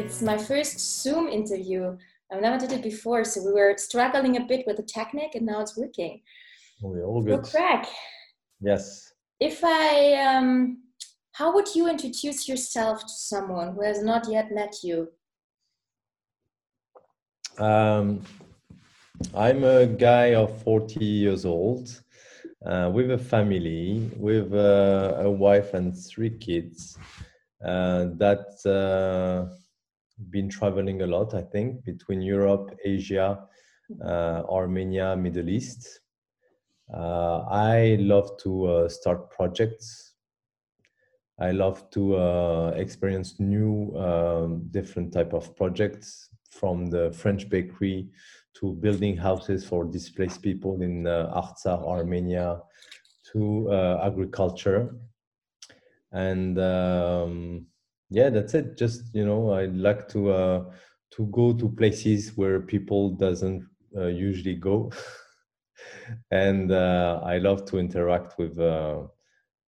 It's my first Zoom interview. I've never did it before, so we were struggling a bit with the technique, and now it's working. We're all good. So, Greg, Yes. if I, um, how would you introduce yourself to someone who has not yet met you? Um, I'm a guy of 40 years old uh, with a family, with uh, a wife and three kids uh, that uh, been traveling a lot, I think, between Europe, Asia, uh, Armenia, Middle East. Uh, I love to uh, start projects. I love to uh, experience new, um, different type of projects, from the French bakery to building houses for displaced people in uh, Artsakh, Armenia, to uh, agriculture. And um, yeah, that's it. Just you know, I like to uh, to go to places where people doesn't uh, usually go, and uh, I love to interact with uh,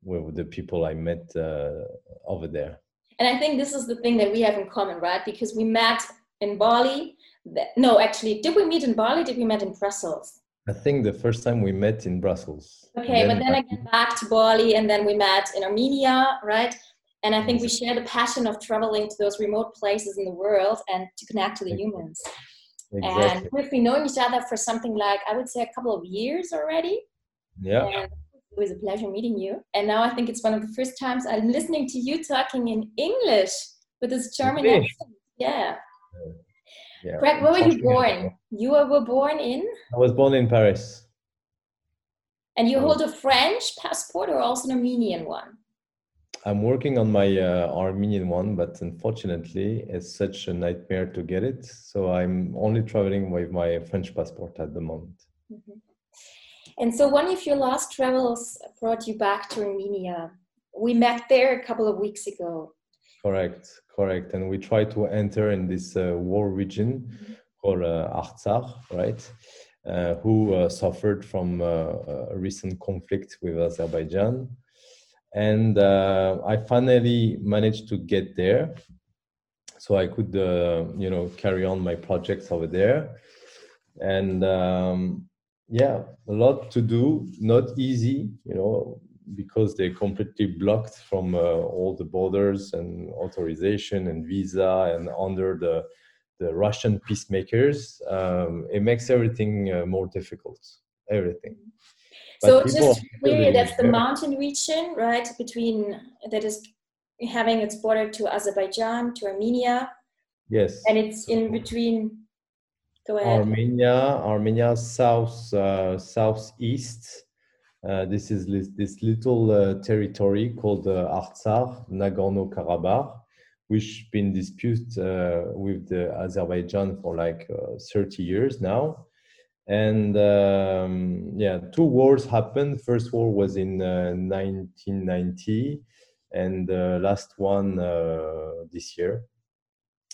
with the people I met uh, over there. And I think this is the thing that we have in common, right? Because we met in Bali. No, actually, did we meet in Bali? Did we meet in Brussels? I think the first time we met in Brussels. Okay, but then I- again back to Bali, and then we met in Armenia, right? And I think we share the passion of traveling to those remote places in the world and to connect to the humans. exactly. And we've been knowing each other for something like I would say a couple of years already. yeah. And it was a pleasure meeting you. And now I think it's one of the first times I'm listening to you talking in English with this German Really? accent. Yeah. yeah. Greg, where were you born? You were born in, I was born in Paris. and you hold a French passport or also an Armenian one? I'm working on my uh, Armenian one, but unfortunately, it's such a nightmare to get it. So I'm only traveling with my French passport at the moment. Mhm. And so one of your last travels brought you back to Armenia. We met there a couple of weeks ago. Correct, correct. And we try to enter in this uh, war region called uh, Artsakh, right? Uh, who uh, suffered from uh, a recent conflict with Azerbaijan. And uh, I finally managed to get there. So I could, uh, you know, carry on my projects over there. And um, yeah, a lot to do, not easy, you know, because they're completely blocked from uh, all the borders and authorization and visa and under the the Russian peacemakers, um, it makes everything uh, more difficult. Everything. But So just to clear, that's the mountain region, right? Between that is having its border to Azerbaijan, to Armenia, Yes. and it's in between. Go ahead. Armenia, Armenia south uh, southeast. Uh, this is lis- this little uh, territory called uh, Artsakh, Nagorno-Karabakh, which been disputed uh, with the Azerbaijan for like uh, 30 years now. And um, yeah, two wars happened. First war was in uh, 1990, and the last one uh, this year.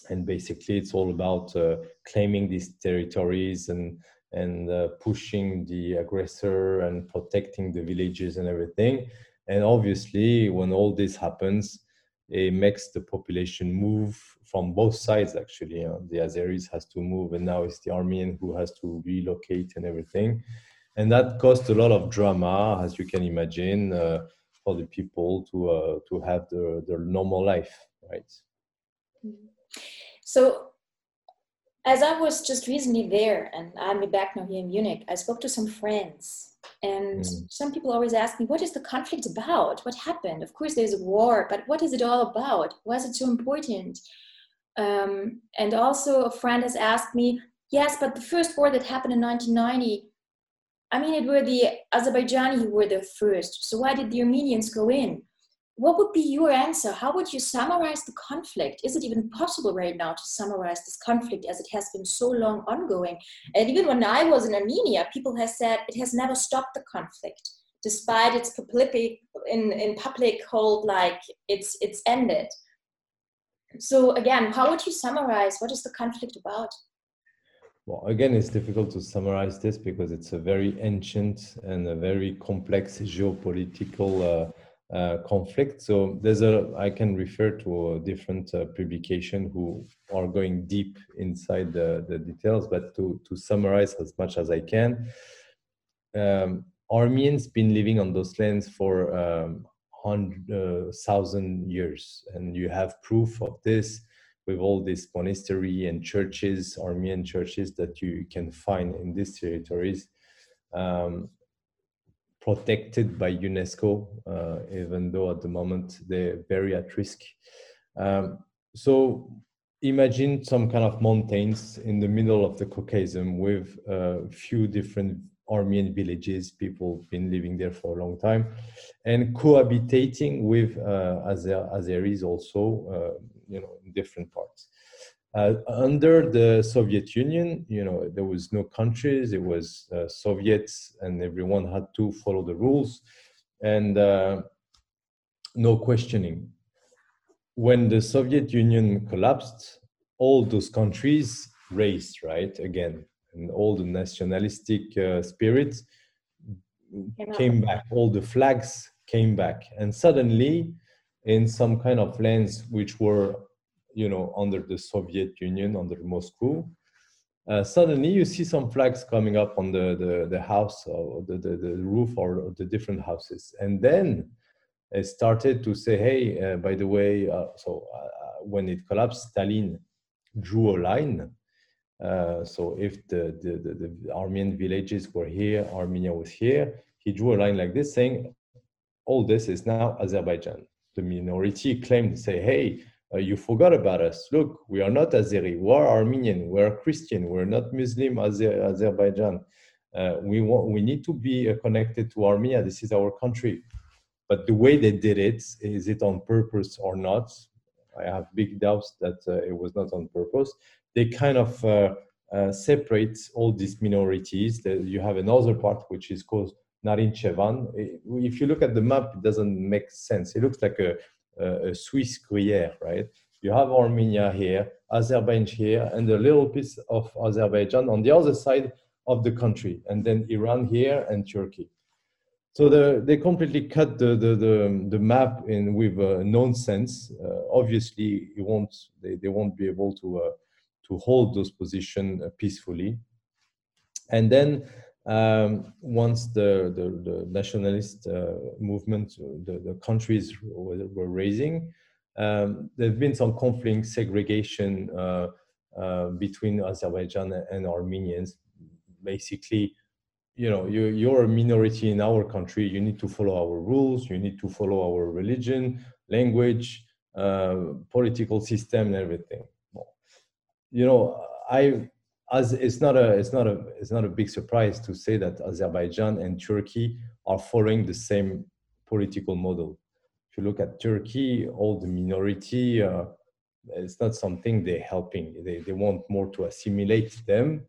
And basically, it's all about uh, claiming these territories and and uh, pushing the aggressor and protecting the villages and everything. And obviously, when all this happens, it makes the population move from both sides. Actually, uh, the Azeris has to move, and now it's the Armenian who has to relocate and everything. And that caused a lot of drama, as you can imagine, uh, for the people to uh, to have their, their normal life, right? So, as I was just recently there, and I'm back now here in Munich, I spoke to some friends, and Mm. some people always ask me, "What is the conflict about? What happened?" Of course, there's a war, but what is it all about? Why is it so important? Um, and also, a friend has asked me, "Yes, but the first war that happened in 1990." I mean, it were the Azerbaijani who were the first. So why did the Armenians go in? What would be your answer? How would you summarize the conflict? Is it even possible right now to summarize this conflict as it has been so long ongoing? And even when I was in Armenia, people have said it has never stopped the conflict, despite its public in, in public hold like it's it's ended. So again, how would you summarize what is the conflict about? Well, again, it's difficult to summarize this because it's a very ancient and a very complex geopolitical uh, uh, conflict. So there's a I can refer to a different uh, publication who are going deep inside the, the details, but to to summarize as much as I can, um, Armenians been living on those lands for um, hundred uh, thousand years, and you have proof of this with all these monastery and churches, Armenian churches that you can find in these territories. Um, protected by UNESCO, uh, even though at the moment they're very at risk. Um, so imagine some kind of mountains in the middle of the Caucasus with a few different Armenian villages, people been living there for a long time, and cohabitating with uh, Azer- Azeris also, uh, you know, in different parts. Uh, under the Soviet Union, you know, there was no countries, it was uh, Soviets, and everyone had to follow the rules, and uh, no questioning. When the Soviet Union collapsed, all those countries raised, right, again, and all the nationalistic uh, spirit came back, all the flags came back, and suddenly, in some kind of lands which were you know, under the Soviet Union, under Moscow, uh, suddenly you see some flags coming up on the, the, the house or the, the, the roof or the different houses. And then it started to say, hey, uh, by the way, uh, so uh, when it collapsed, Stalin drew a line. Uh, so if the, the, the Armenian villages were here, Armenia was here, he drew a line like this saying, all this is now Azerbaijan. The minority claimed, to say, hey, uh, you forgot about us. Look, we are not Azeri. We are Armenian. We are Christian. We're not Muslim Azer- Azerbaijan. Uh, we want, we need to be uh, connected to Armenia. This is our country. But the way they did it, is it on purpose or not? I have big doubts that uh, it was not on purpose. They kind of uh, uh, separate all these minorities. You have another part which is called Nakhichevan. If you look at the map, it doesn't make sense. It looks like a a Swiss Gruyere, right? You have Armenia here, Azerbaijan here, and a little piece of Azerbaijan on the other side of the country, and then Iran here and Turkey. So the, they completely cut the, the, the, the map in with uh, nonsense. Uh, obviously, it won't, they, they won't be able to, uh, to hold those positions uh, peacefully. And then um, once the, the, the nationalist uh, movement, the, the countries were, were raising, um, there have been some conflict, segregation uh, uh, between Azerbaijan and Armenians. Basically, you know, you, you're a minority in our country. You need to follow our rules. You need to follow our religion, language, uh, political system, and everything. You know, I as it's not a it's not a it's not a big surprise to say that Azerbaijan and Turkey are following the same political model. If you look at Turkey, all the minority, uh, it's not something they're helping. They they want more to assimilate them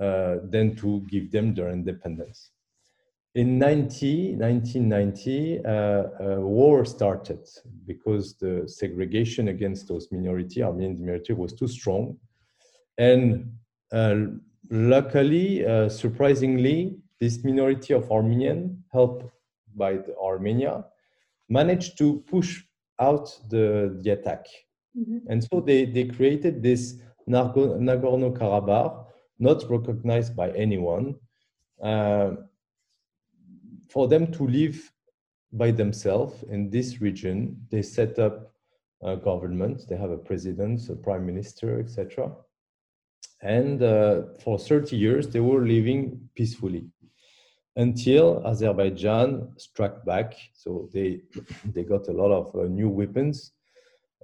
uh, than to give them their independence. In 90, 1990, uh, a war started because the segregation against those minority, Armenian minority, was too strong. And uh, luckily, uh, surprisingly, this minority of Armenian, helped by Armenia, managed to push out the, the attack. Mm-hmm. And so they, they created this Nagorno Karabakh, not recognized by anyone, uh, for them to live by themselves in this region. They set up a government, they have a president, a prime minister, etc. And uh, for 30 years, they were living peacefully until Azerbaijan struck back. So they, they got a lot of uh, new weapons,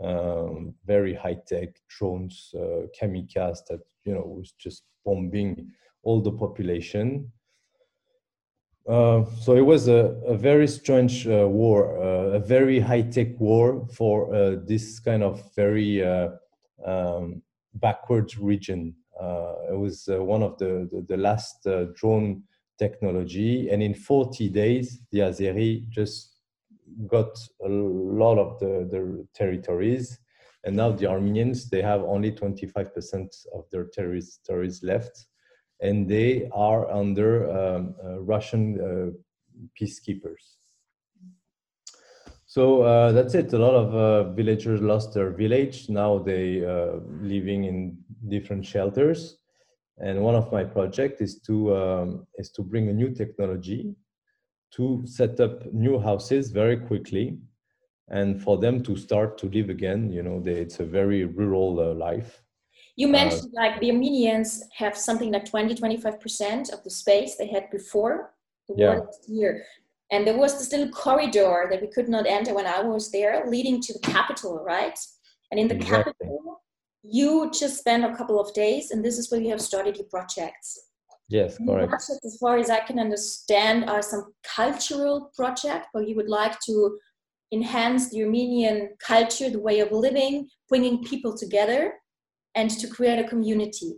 um, very high tech drones, uh, that, you know, was just bombing all the population. Uh, so it was a, a very strange uh, war, uh, a very high-tech war for uh, this kind of very uh, um, backward region it was uh, one of the, the, the last uh, drone technology. And in 40 days, the Azeri just got a lot of the, the territories. And now the Armenians, they have only 25% of their territories left. And they are under um, uh, Russian uh, peacekeepers. So uh, that's it. A lot of uh, villagers lost their village. Now they uh, living in different shelters. And one of my projects is to um, is to bring a new technology to set up new houses very quickly, and for them to start to live again. You know, they, it's a very rural uh, life. You uh, mentioned like the Armenians have something like 20, 25% of the space they had before the yeah. war here. And there was this little corridor that we could not enter when I was there, leading to the capital, right? And in the exactly. capital, you just spend a couple of days, and this is where you have started your projects. Yes, correct. Projects, as far as I can understand, are some cultural project where you would like to enhance the Armenian culture, the way of living, bringing people together, and to create a community.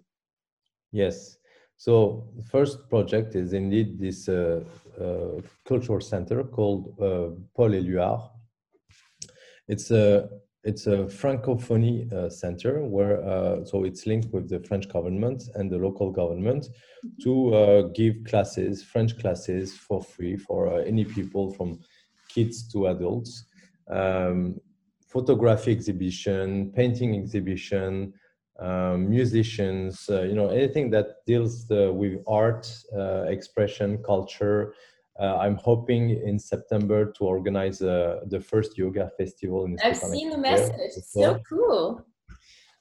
Yes. So the first project is indeed this uh, uh, cultural center called uh, Paul Éluard. It's a it's a francophonie uh, center where uh, so it's linked with the French government and the local government to uh, give classes, French classes for free for any people from kids to adults. Um, photography exhibition, painting exhibition, um, musicians, uh, you know, anything that deals uh, with art, uh, expression, culture. Uh, I'm hoping in September to organize uh, the first yoga festival in. I've seen the message. So cool.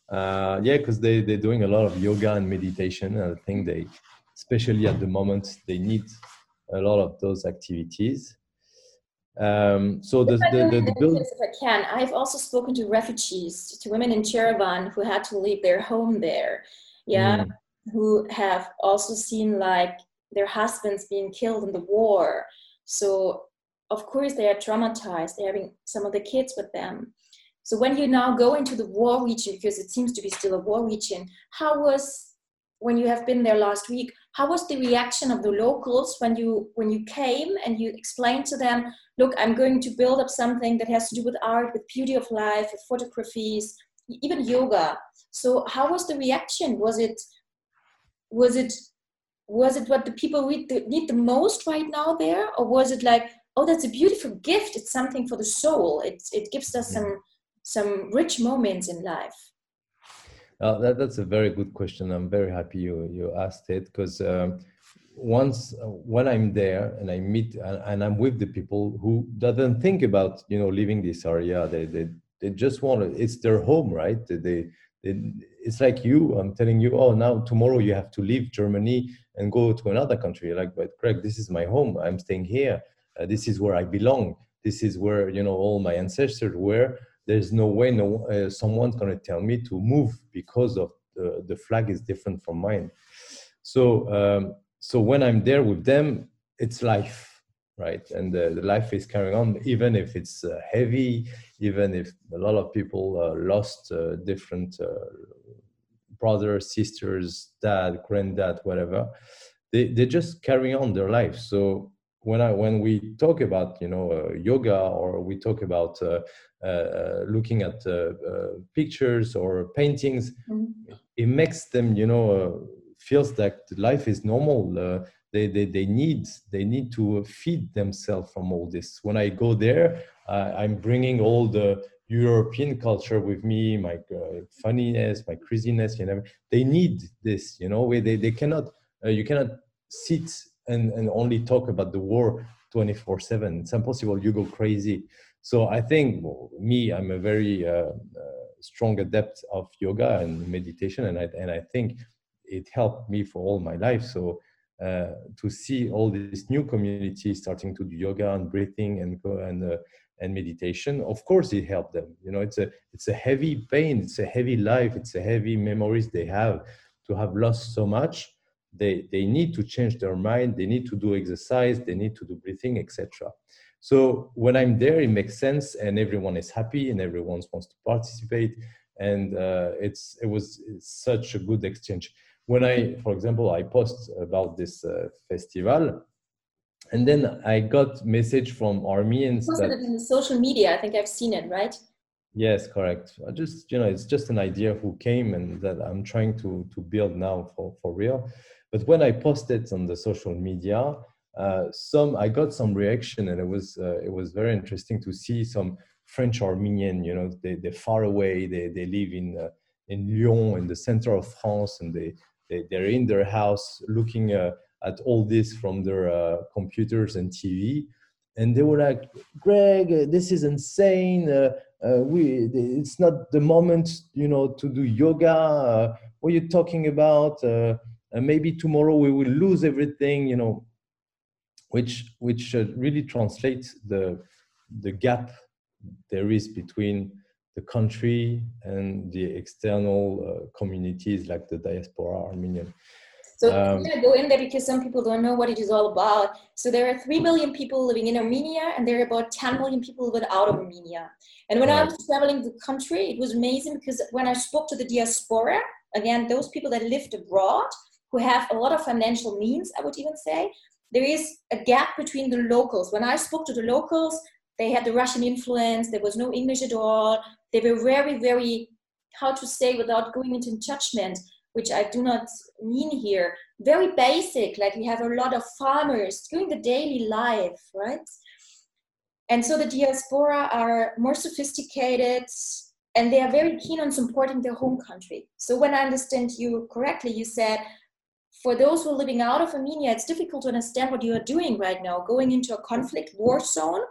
Uh, yeah, because they they're doing a lot of yoga and meditation. And I think they, especially at the moment, they need a lot of those activities. Um, so the, the, the, the build... if I can, I've also spoken to refugees, to women in Yerevan who had to leave their home there, yeah, mm. who have also seen like their husbands being killed in the war. So of course they are traumatized. They're having some of the kids with them. So when you now go into the war region, because it seems to be still a war region, how was when you have been there last week? How was the reaction of the locals when you when you came and you explained to them look, I'm going to build up something that has to do with art, with beauty of life, with photographies, even yoga. So how was the reaction? Was it was it was it what the people need the most right now there, or was it like, oh, that's a beautiful gift. It's something for the soul. It it gives us some some rich moments in life. Uh, that, that's a very good question. I'm very happy you you asked it because. Um, once uh, when i'm there and i meet and, and, i'm with the people who doesn't think about you know leaving this area they they, they just want to it's their home right? They, they, they it's like you i'm telling you oh now tomorrow you have to leave germany and go to another country. Like but greg this is my home. I'm staying here. Uh, this is where i belong. This is where you know all my ancestors were there's no way no uh, someone's going to tell me to move because of the, the flag is different from mine. So um, so when i'm there with them it's life right? And the, the life is carrying on even if it's uh, heavy even if a lot of people uh, lost uh, different uh, brothers sisters dad granddad whatever they, they just carry on their life. So when i when we talk about you know uh, yoga or we talk about uh, looking at pictures or paintings mm-hmm. it makes them you know feels that life is normal. Uh, they, they, they need they need to feed themselves from all this. When I go there, uh, I'm bringing all the European culture with me, my uh, funniness, my craziness. You know, they need this. You know, where they they cannot uh, you cannot sit and and only talk about the war 24 7 it's impossible you go crazy so i think well, me i'm a very uh, uh, strong adept of yoga and meditation and i and i think it helped me for all my life. So uh, to see all this new community starting to do yoga and breathing and and uh, and meditation, of course, it helped them. You know, it's a it's a heavy pain, it's a heavy life, it's a heavy memories they have to have lost so much. They they need to change their mind. They need to do exercise. They need to do breathing, etc. So when I'm there, it makes sense, and everyone is happy, and everyone wants to participate, and uh, it's it was such a good exchange when I, for example, I post about this uh, festival, and then I got message from Armenians. Posted that, it in the social media. I think I've seen it, right? Yes, correct. I just you know, it's just an idea who came and that I'm trying to to build now for for real. But when I post it on the social media, uh, some I got some reaction, and it was uh, it was very interesting to see some French Armenian. You know, they they're far away. They they live in uh, in Lyon, in the center of France, and they, they they're in their house looking uh, at all this from their uh, computers and TV, and they were like, "Greg, this is insane. we it's not the moment, you know, to do yoga. what are you talking about?" maybe tomorrow we will lose everything you know which which really translates the the gap there is between the country and the external uh, communities like the diaspora Armenian. So um, to go in there because some people don't know what it is all about. So there are 3 million people living in Armenia and there are about 10 million people living out of Armenia. And when right. I was traveling the country, it was amazing because when I spoke to the diaspora, again, those people that lived abroad, who have a lot of financial means, I would even say, there is a gap between the locals. When I spoke to the locals, they had the Russian influence, there was no English at all. They were very, very, how to say without going into judgment, which I do not mean here, very basic, like we have a lot of farmers doing the daily life, right? And so the diaspora are more sophisticated and they are very keen on supporting their home country. So when I understand you correctly, you said for those who are living out of Armenia, it's difficult to understand what you are doing right now, going into a conflict war zone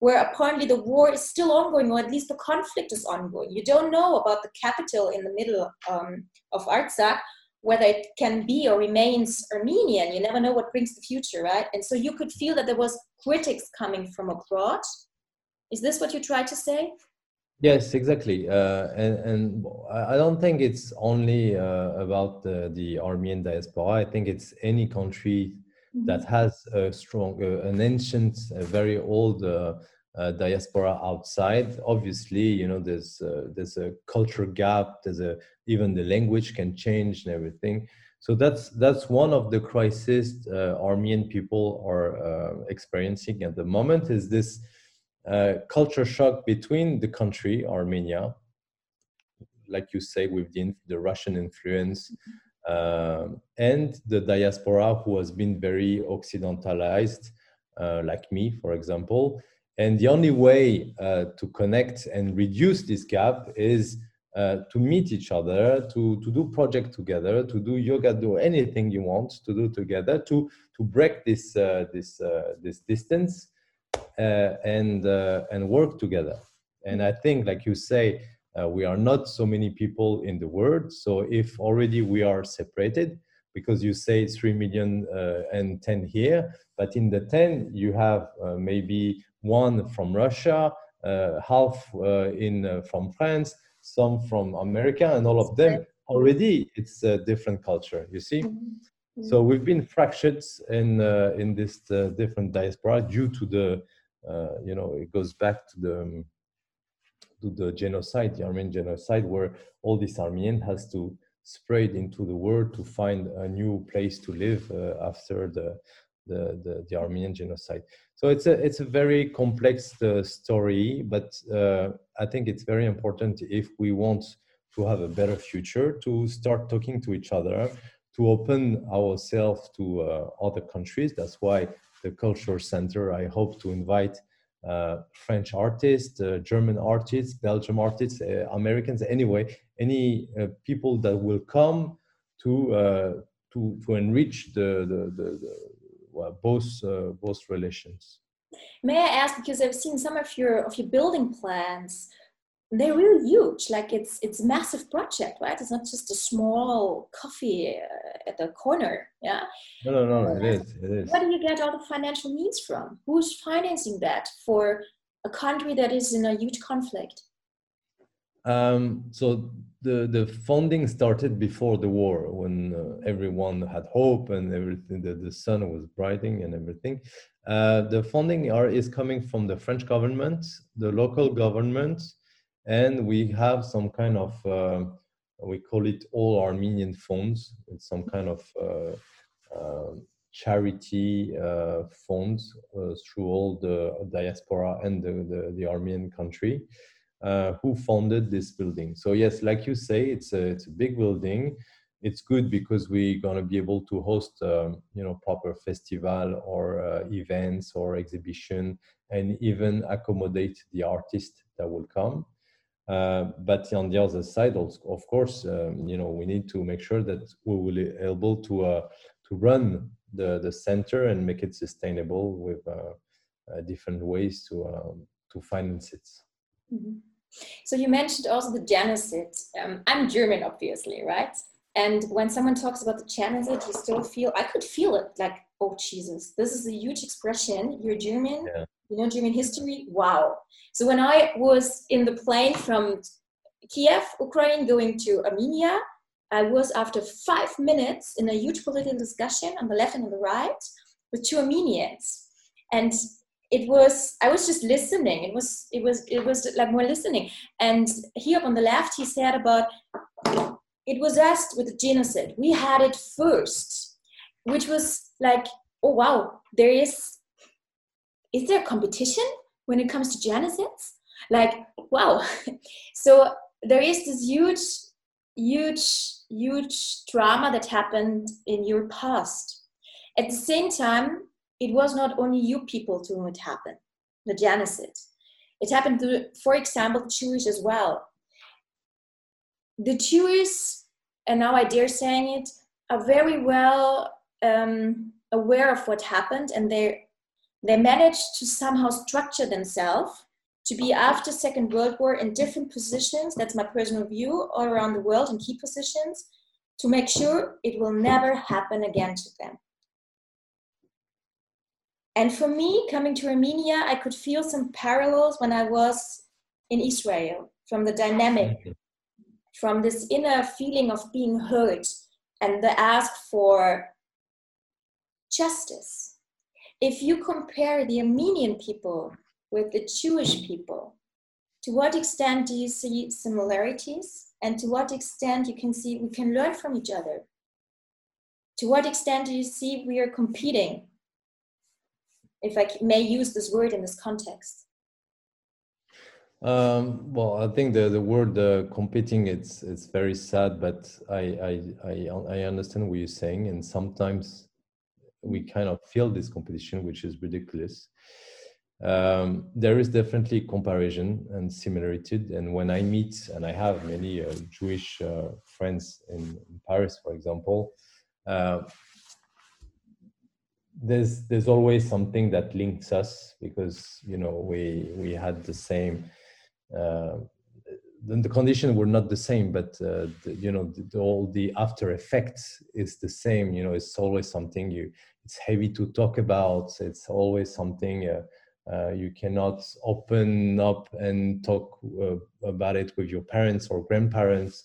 where apparently the war is still ongoing, or at least the conflict is ongoing. You don't know about the capital in the middle um, of Artsakh, whether it can be or remains Armenian. You never know what brings the future, right? And so you could feel that there was critics coming from abroad. Is this what you try to say? Yes, exactly. Uh, and, and I don't think it's only uh, about the, the Armenian diaspora. I think it's any country mm-hmm. that has a strong, uh, an ancient, very old uh, uh, diaspora outside. Obviously, you know, there's uh, there's a culture gap. There's a even the language can change and everything. So that's that's one of the crises Armenian people are experiencing at the moment. Is this culture shock between the country, Armenia, like you say, with the, the Russian influence, uh, and the diaspora who has been very occidentalized, uh, like me, for example. And the only way uh, to connect and reduce this gap is uh, to meet each other, to, to do project together, to do yoga, do anything you want to do together, to, to break this, uh, this, this distance uh, and uh, and work together. And I think, like you say, uh, we are not so many people in the world. So if already we are separated, because you say three million and ten here, but in the ten you have maybe one from Russia, half in from France, some from America, and all of them already it's a different culture. You see. Mm-hmm. So we've been fractured in uh, in this uh, different diaspora due to the uh, you know, it goes back to the um, to the genocide, the Armenian genocide, where all this Armenian has to spread into the world to find a new place to live uh, after the, the, the the Armenian genocide. So it's a it's a very complex uh, story, but uh, I think it's very important if we want to have a better future to start talking to each other, to open ourselves to uh, other countries. That's why the cultural center. I hope to invite uh, French artists, uh, German artists, Belgium artists, uh, Americans, anyway, any uh, people that will come to uh, to to enrich the the, the, the well, both uh, both relations. May I ask because I've seen some of your of your building plans they're really huge. Like it's it's a massive project right? It's not just a small coffee uh, at the corner yeah? No no no it is it is. where do you get all the financial needs from? Who's financing that for a country that is in a huge conflict? Um, so the the funding started before the war when uh, everyone had hope and everything the, the sun was brightening and everything. Uh, the funding are, is coming from the french government the local government and we have some kind of uh, we call it all Armenian funds. It's some kind of uh, uh, charity uh, funds uh, through all the diaspora and the, the, the Armenian country uh, who funded this building. So yes, like you say, it's a, it's a big building. it's good because we're going to be able to host um, you know proper festival or events or exhibition and even accommodate the artist that will come uh, but on the other side of course um, you know we need to make sure that we will be able to uh, to run the the center and make it sustainable with uh, uh, different ways to um, to finance it. Mm-hmm. so you mentioned also the genocide um, i'm german obviously right and when someone talks about the genocide, you still feel, I could feel it like, oh, Jesus, this is a huge expression. You're German, yeah. you know German history. Wow. So when I was in the plane from Kiev, Ukraine, going to Armenia, I was after five minutes in a huge political discussion on the left and on the right with two Armenians. And it was i was just listening it was it was it was like more listening and here on the left he said about it was asked with the genocide. We had it first, which was like, oh wow, there is is there competition when it comes to genocides? Like, wow. so there is this huge, huge, huge drama that happened in your past. At the same time, it was not only you people to whom it happened, the genocide. It happened to, for example, Jewish as well the Jews, and now I dare saying it, are very well um, aware of what happened, and they they managed to somehow structure themselves to be after Second World War in different positions. That's my personal view, all around the world in key positions, to make sure it will never happen again to them. And for me, coming to Armenia, I could feel some parallels when I was in Israel from the dynamic from this inner feeling of being heard and the ask for justice. If you compare the Armenian people with the Jewish people, to what extent do you see similarities? And to what extent you can see we can learn from each other? To what extent do you see we are competing? If I may use this word in this context. Um, well, I think the, the word uh, competing it's it's very sad, but I, I I I understand what you're saying, and sometimes we kind of feel this competition, which is ridiculous. Um, there is definitely comparison and similarity, and when I meet, and I have many uh, Jewish uh, friends in, in, Paris, for example, uh, there's there's always something that links us because you know we we had the same then the conditions were not the same, but uh, the, you know the, the, all the after effects is the same. You know, it's always something you. It's heavy to talk about. It's always something uh, uh, you cannot open up and talk uh, about it with your parents or grandparents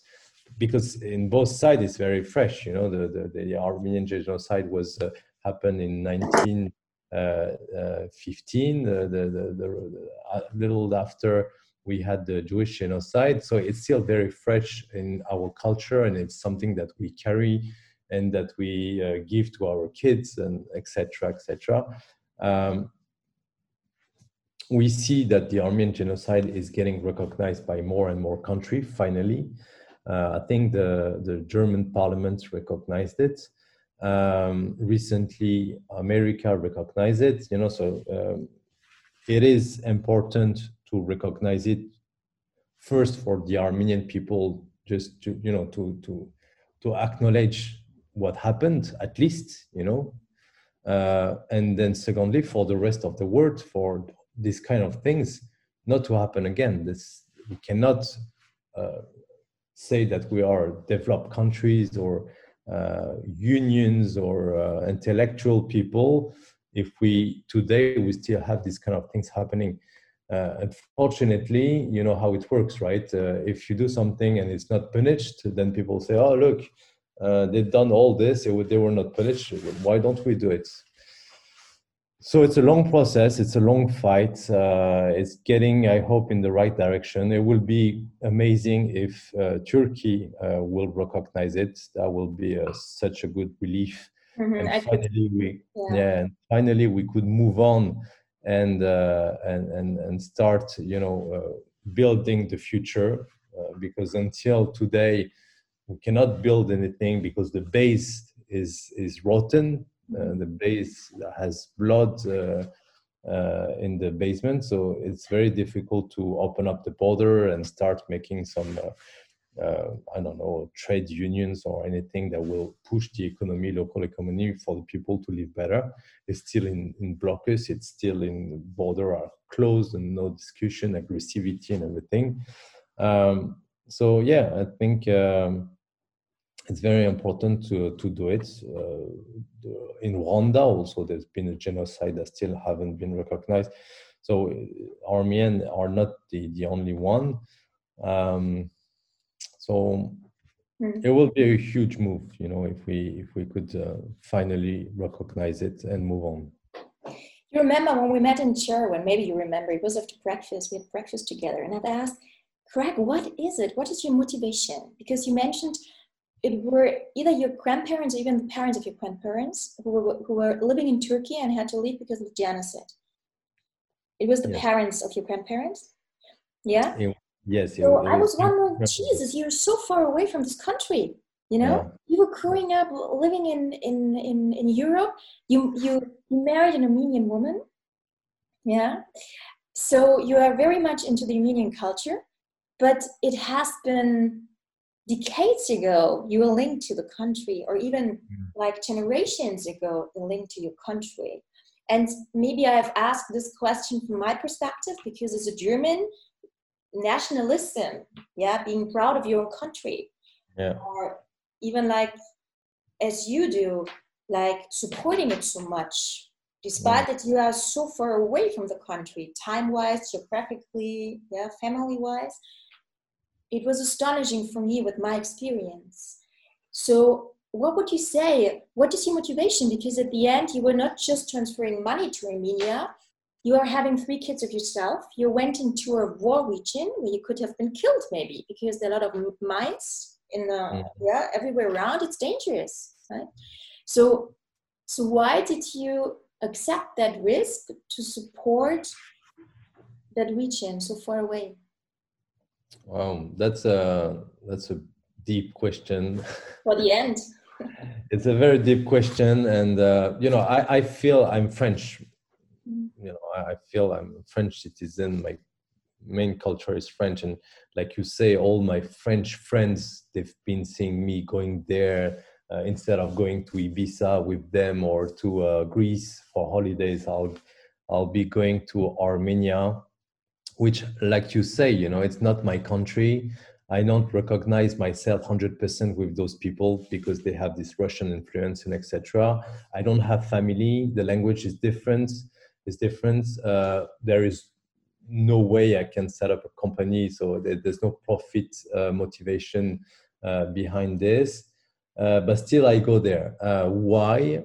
because in both sides it's very fresh. You know, the the, the Armenian genocide was uh, happened in 1915. the, the, the, the little after we had the Jewish genocide. So it's still very fresh in our culture, and it's something that we carry and that we uh, give to our kids, and etc. etc. Um, we see that the Armenian genocide is getting recognized by more and more countries. Finally, uh, I think the the German Parliament recognized it. Um, recently, America recognized it. You know, so um, it is important to recognize it first for the Armenian people, just to you know to to to acknowledge what happened at least, you know, uh, and then secondly for the rest of the world for these kind of things not to happen again. This we cannot uh, say that we are developed countries or uh, unions or uh, intellectual people if we today we still have these kind of things happening uh, unfortunately, you know how it works, right? Uh, if you do something and it's not punished, then people say, "Oh, look, uh, they've done all this; they were not punished. Why don't we do it?" So it's a long process. It's a long fight. Uh, it's getting, I hope, in the right direction. It will be amazing if uh, Turkey uh, will recognize it. That will be such a good relief. Mm-hmm. And finally, we yeah. yeah, and finally we could move on and uh, and, and and start you know uh, building the future uh, because until today we cannot build anything because the base is is rotten. Uh, the base has blood uh, in the basement, so it's very difficult to open up the border and start making some. Uh, I don't know, trade unions or anything that will push the economy, local economy for the people to live better. It's still in, in blockers, it's still in border are closed and no discussion, aggressivity and everything. Um, so yeah, I think um, it's very important to to do it. Uh, in Rwanda, also, there's been a genocide that still haven't been recognized. So uh, Armenian are not the the only one. Um, so mm. it will be a huge move, you know, if we if we could uh, finally recognize it and move on. You remember when we met in Sherwin? Maybe you remember. It was after breakfast. We had breakfast together, and I've asked, Greg, what is it? What is your motivation? Because you mentioned it were either your grandparents or even the parents of your grandparents who were, who were living in Turkey and had to leave because of genocide. It was the yes. parents of your grandparents. Yeah. It, yes. So it, it I was wondering, Jesus, you're so far away from this country. You know, yeah. you were growing up living in in in, in Europe. You you married an Armenian woman. Yeah. So you are very much into the Armenian culture, but it has been decades ago you were linked to the country or even mm. like generations ago the link to your country and maybe i've asked this question from my perspective because as a german nationalism yeah being proud of your country yeah. or even like as you do like supporting it so much despite yeah. that you are so far away from the country time wise geographically yeah family wise it was astonishing for me with my experience. So, what would you say? What is your motivation? Because at the end, you were not just transferring money to Armenia, you are having three kids of yourself. You went into a war region where you could have been killed, maybe, because there are a lot of mines in the mm. yeah everywhere around. It's dangerous, right? So, so why did you accept that risk to support that region so far away? Wow, that's a that's a deep question. For the end. it's a very deep question, and uh, you know, I, I feel I'm French. You know, I feel I'm a French citizen. My main culture is French, and like you say, all my French friends they've been seeing me going there. Uh, instead of going to Ibiza with them or to uh, Greece for holidays, I'll I'll be going to Armenia which like you say you know it's not my country i don't recognize myself 100% with those people because they have this russian influence and etc i don't have family the language is different is different uh, there is no way i can set up a company so there's no profit uh, motivation uh, behind this uh, but still i go there uh, why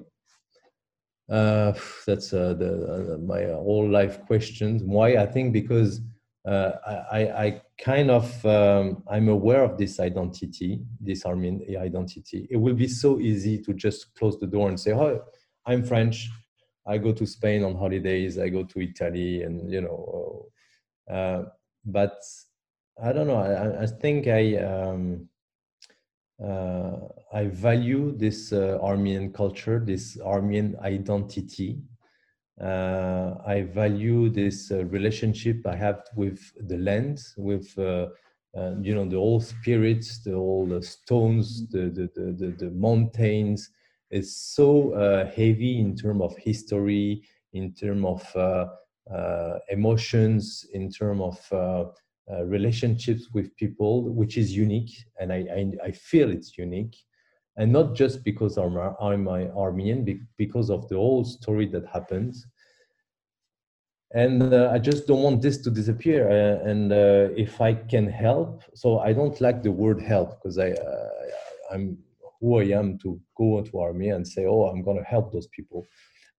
uh, that's the, my whole life questions. Why? I think because I, I, kind of um, I'm aware of this identity, this Armenian identity. It will be so easy to just close the door and say, "Oh, I'm French. I go to Spain on holidays. I go to Italy, and you know." Uh, but I don't know. I, I think I. Um, uh, I value this uh, Armenian culture, this Armenian identity. Uh, I value this uh, relationship I have with the land, with uh, you know the old spirits, the old stones, the the, the the, the mountains. It's so heavy in terms of history, in terms of emotions, in terms of uh, relationships with people, which is unique, and I, I, I, feel it's unique, and not just because I'm, I'm Armenian, because of the whole story that happened. And uh, I just don't want this to disappear. Uh, and uh, if I can help, so I don't like the word help because I, uh, I'm who I am to go into Armenia and say, oh, I'm going to help those people.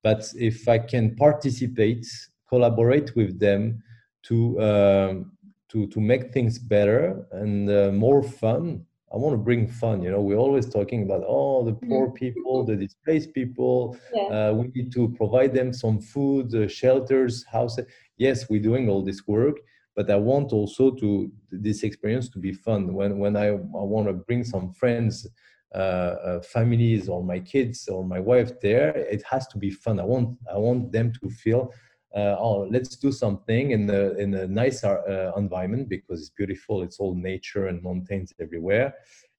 But if I can participate, collaborate with them to um, to to make things better and uh, more fun i want to bring fun you know we're always talking about oh the poor mm-hmm. people the displaced people yeah. uh, we need to provide them some food uh, shelters houses yes we're doing all this work but I want also to this experience to be fun. When when I, I want to bring some friends, uh, uh, families, or my kids or my wife there, it has to be fun. I want I want them to feel. Uh, oh, let's do something in a in a nice uh, environment because it's beautiful. It's all nature and mountains everywhere,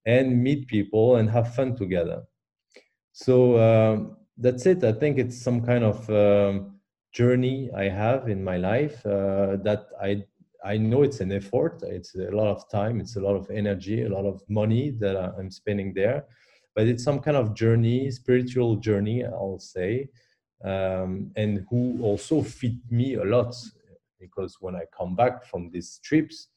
and meet people and have fun together. So um, that's it. I think it's some kind of um, journey I have in my life uh, that I I know it's an effort. It's a lot of time. It's a lot of energy, a lot of money that I'm spending there. But it's some kind of journey, spiritual journey, I'll say, um, and who also feed me a lot because when I come back from these trips,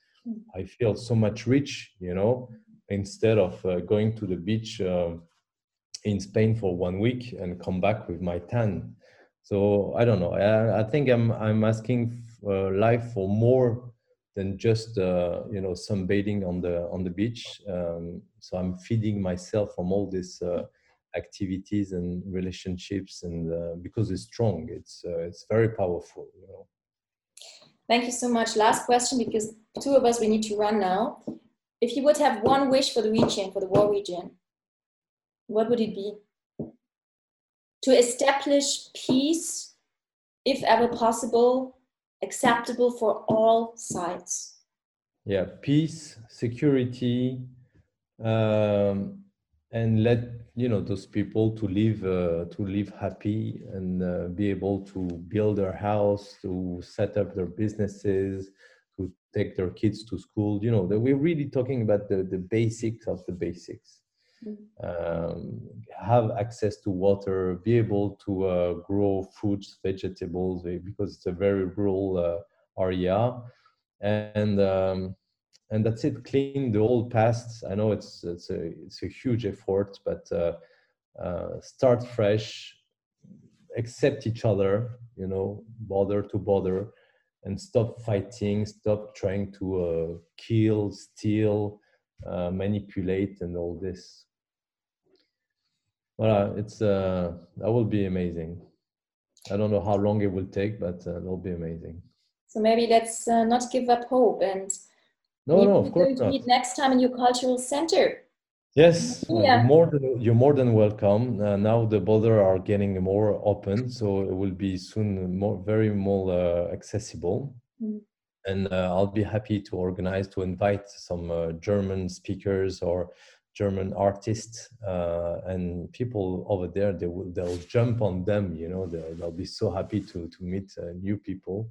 I feel so much rich. You know, instead of uh, going to the beach. Uh, in Spain for one week and come back with my tan. So I don't know. I, I think I'm I'm asking uh, life for more than just uh, you know sunbathing on the on the beach. Um, so I'm feeding myself from all these uh, activities and relationships, and uh, because it's strong, it's uh, it's very powerful. You know. Thank you so much. Last question, because two of us we need to run now. If you would have one wish for the region, for the war region, what would it be? To establish peace, if ever possible, acceptable for all sides. Yeah, peace, security, um, and let you know those people to live uh, to live happy and uh, be able to build their house, to set up their businesses, to take their kids to school. You know, that we're really talking about the, the basics of the basics um, have access to water, be able to uh, grow fruits, vegetables, eh, because it's a very rural uh, area, and um, and that's it. Clean the old past. I know it's it's a it's a huge effort, but uh, uh start fresh, accept each other. You know, bother to bother, and stop fighting. Stop trying to uh, kill, steal. Uh, manipulate and all this well, it's uh, that will be amazing. I don't know how long it will take, but uh, it'll be amazing. So maybe let's uh, not give up hope and no, no, of course not. Meet next time in your cultural center. Yes, yeah. you're more than you're more than welcome. Uh, now the border are getting more open, so it will be soon more very more uh, accessible. Mm. And uh, I'll be happy to organize to invite some uh, German speakers or German artists uh, and people over there. They will they'll jump on them. You know, they'll, they'll be so happy to to meet uh, new people.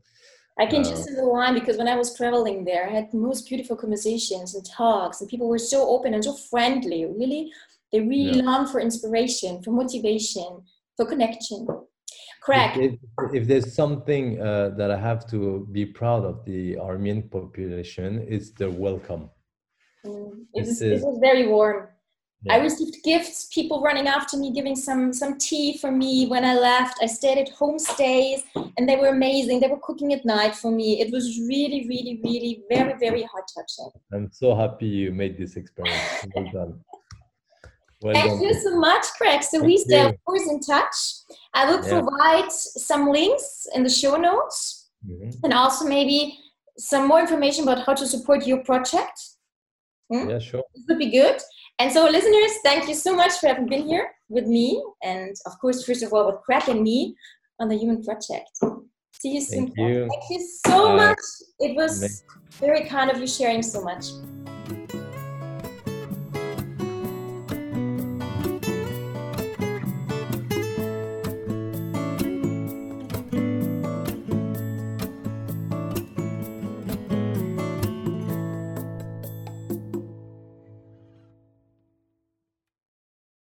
I can just uh, just line because when I was traveling there, I had the most beautiful conversations and talks, and people were so open and so friendly. Really, they really yeah. long for inspiration, for motivation, for connection. Correct. If, if, if there's something uh, that I have to be proud of the Armenian population, it's their welcome Mm. It, was, it was very warm. Yeah. I received gifts, people running after me, giving some some tea for me when I left. I stayed at homestays, and they were amazing. They were cooking at night for me. It was really, really, really very, very heart touching. I'm so happy you made this experience. Well done. Well Thank done. you so much, Greg. So Thank we stay, of course, in touch. I will yeah. provide some links in the show notes, mm-hmm. and also maybe some more information about how to support your project Hmm? Yeah, sure. This would be good. And so, listeners, thank you so much for having been here with me, and of course, first of all, with Greg and me on the Human Project. See you soon. Thank you. Thank you so much. It was very kind of you sharing so much.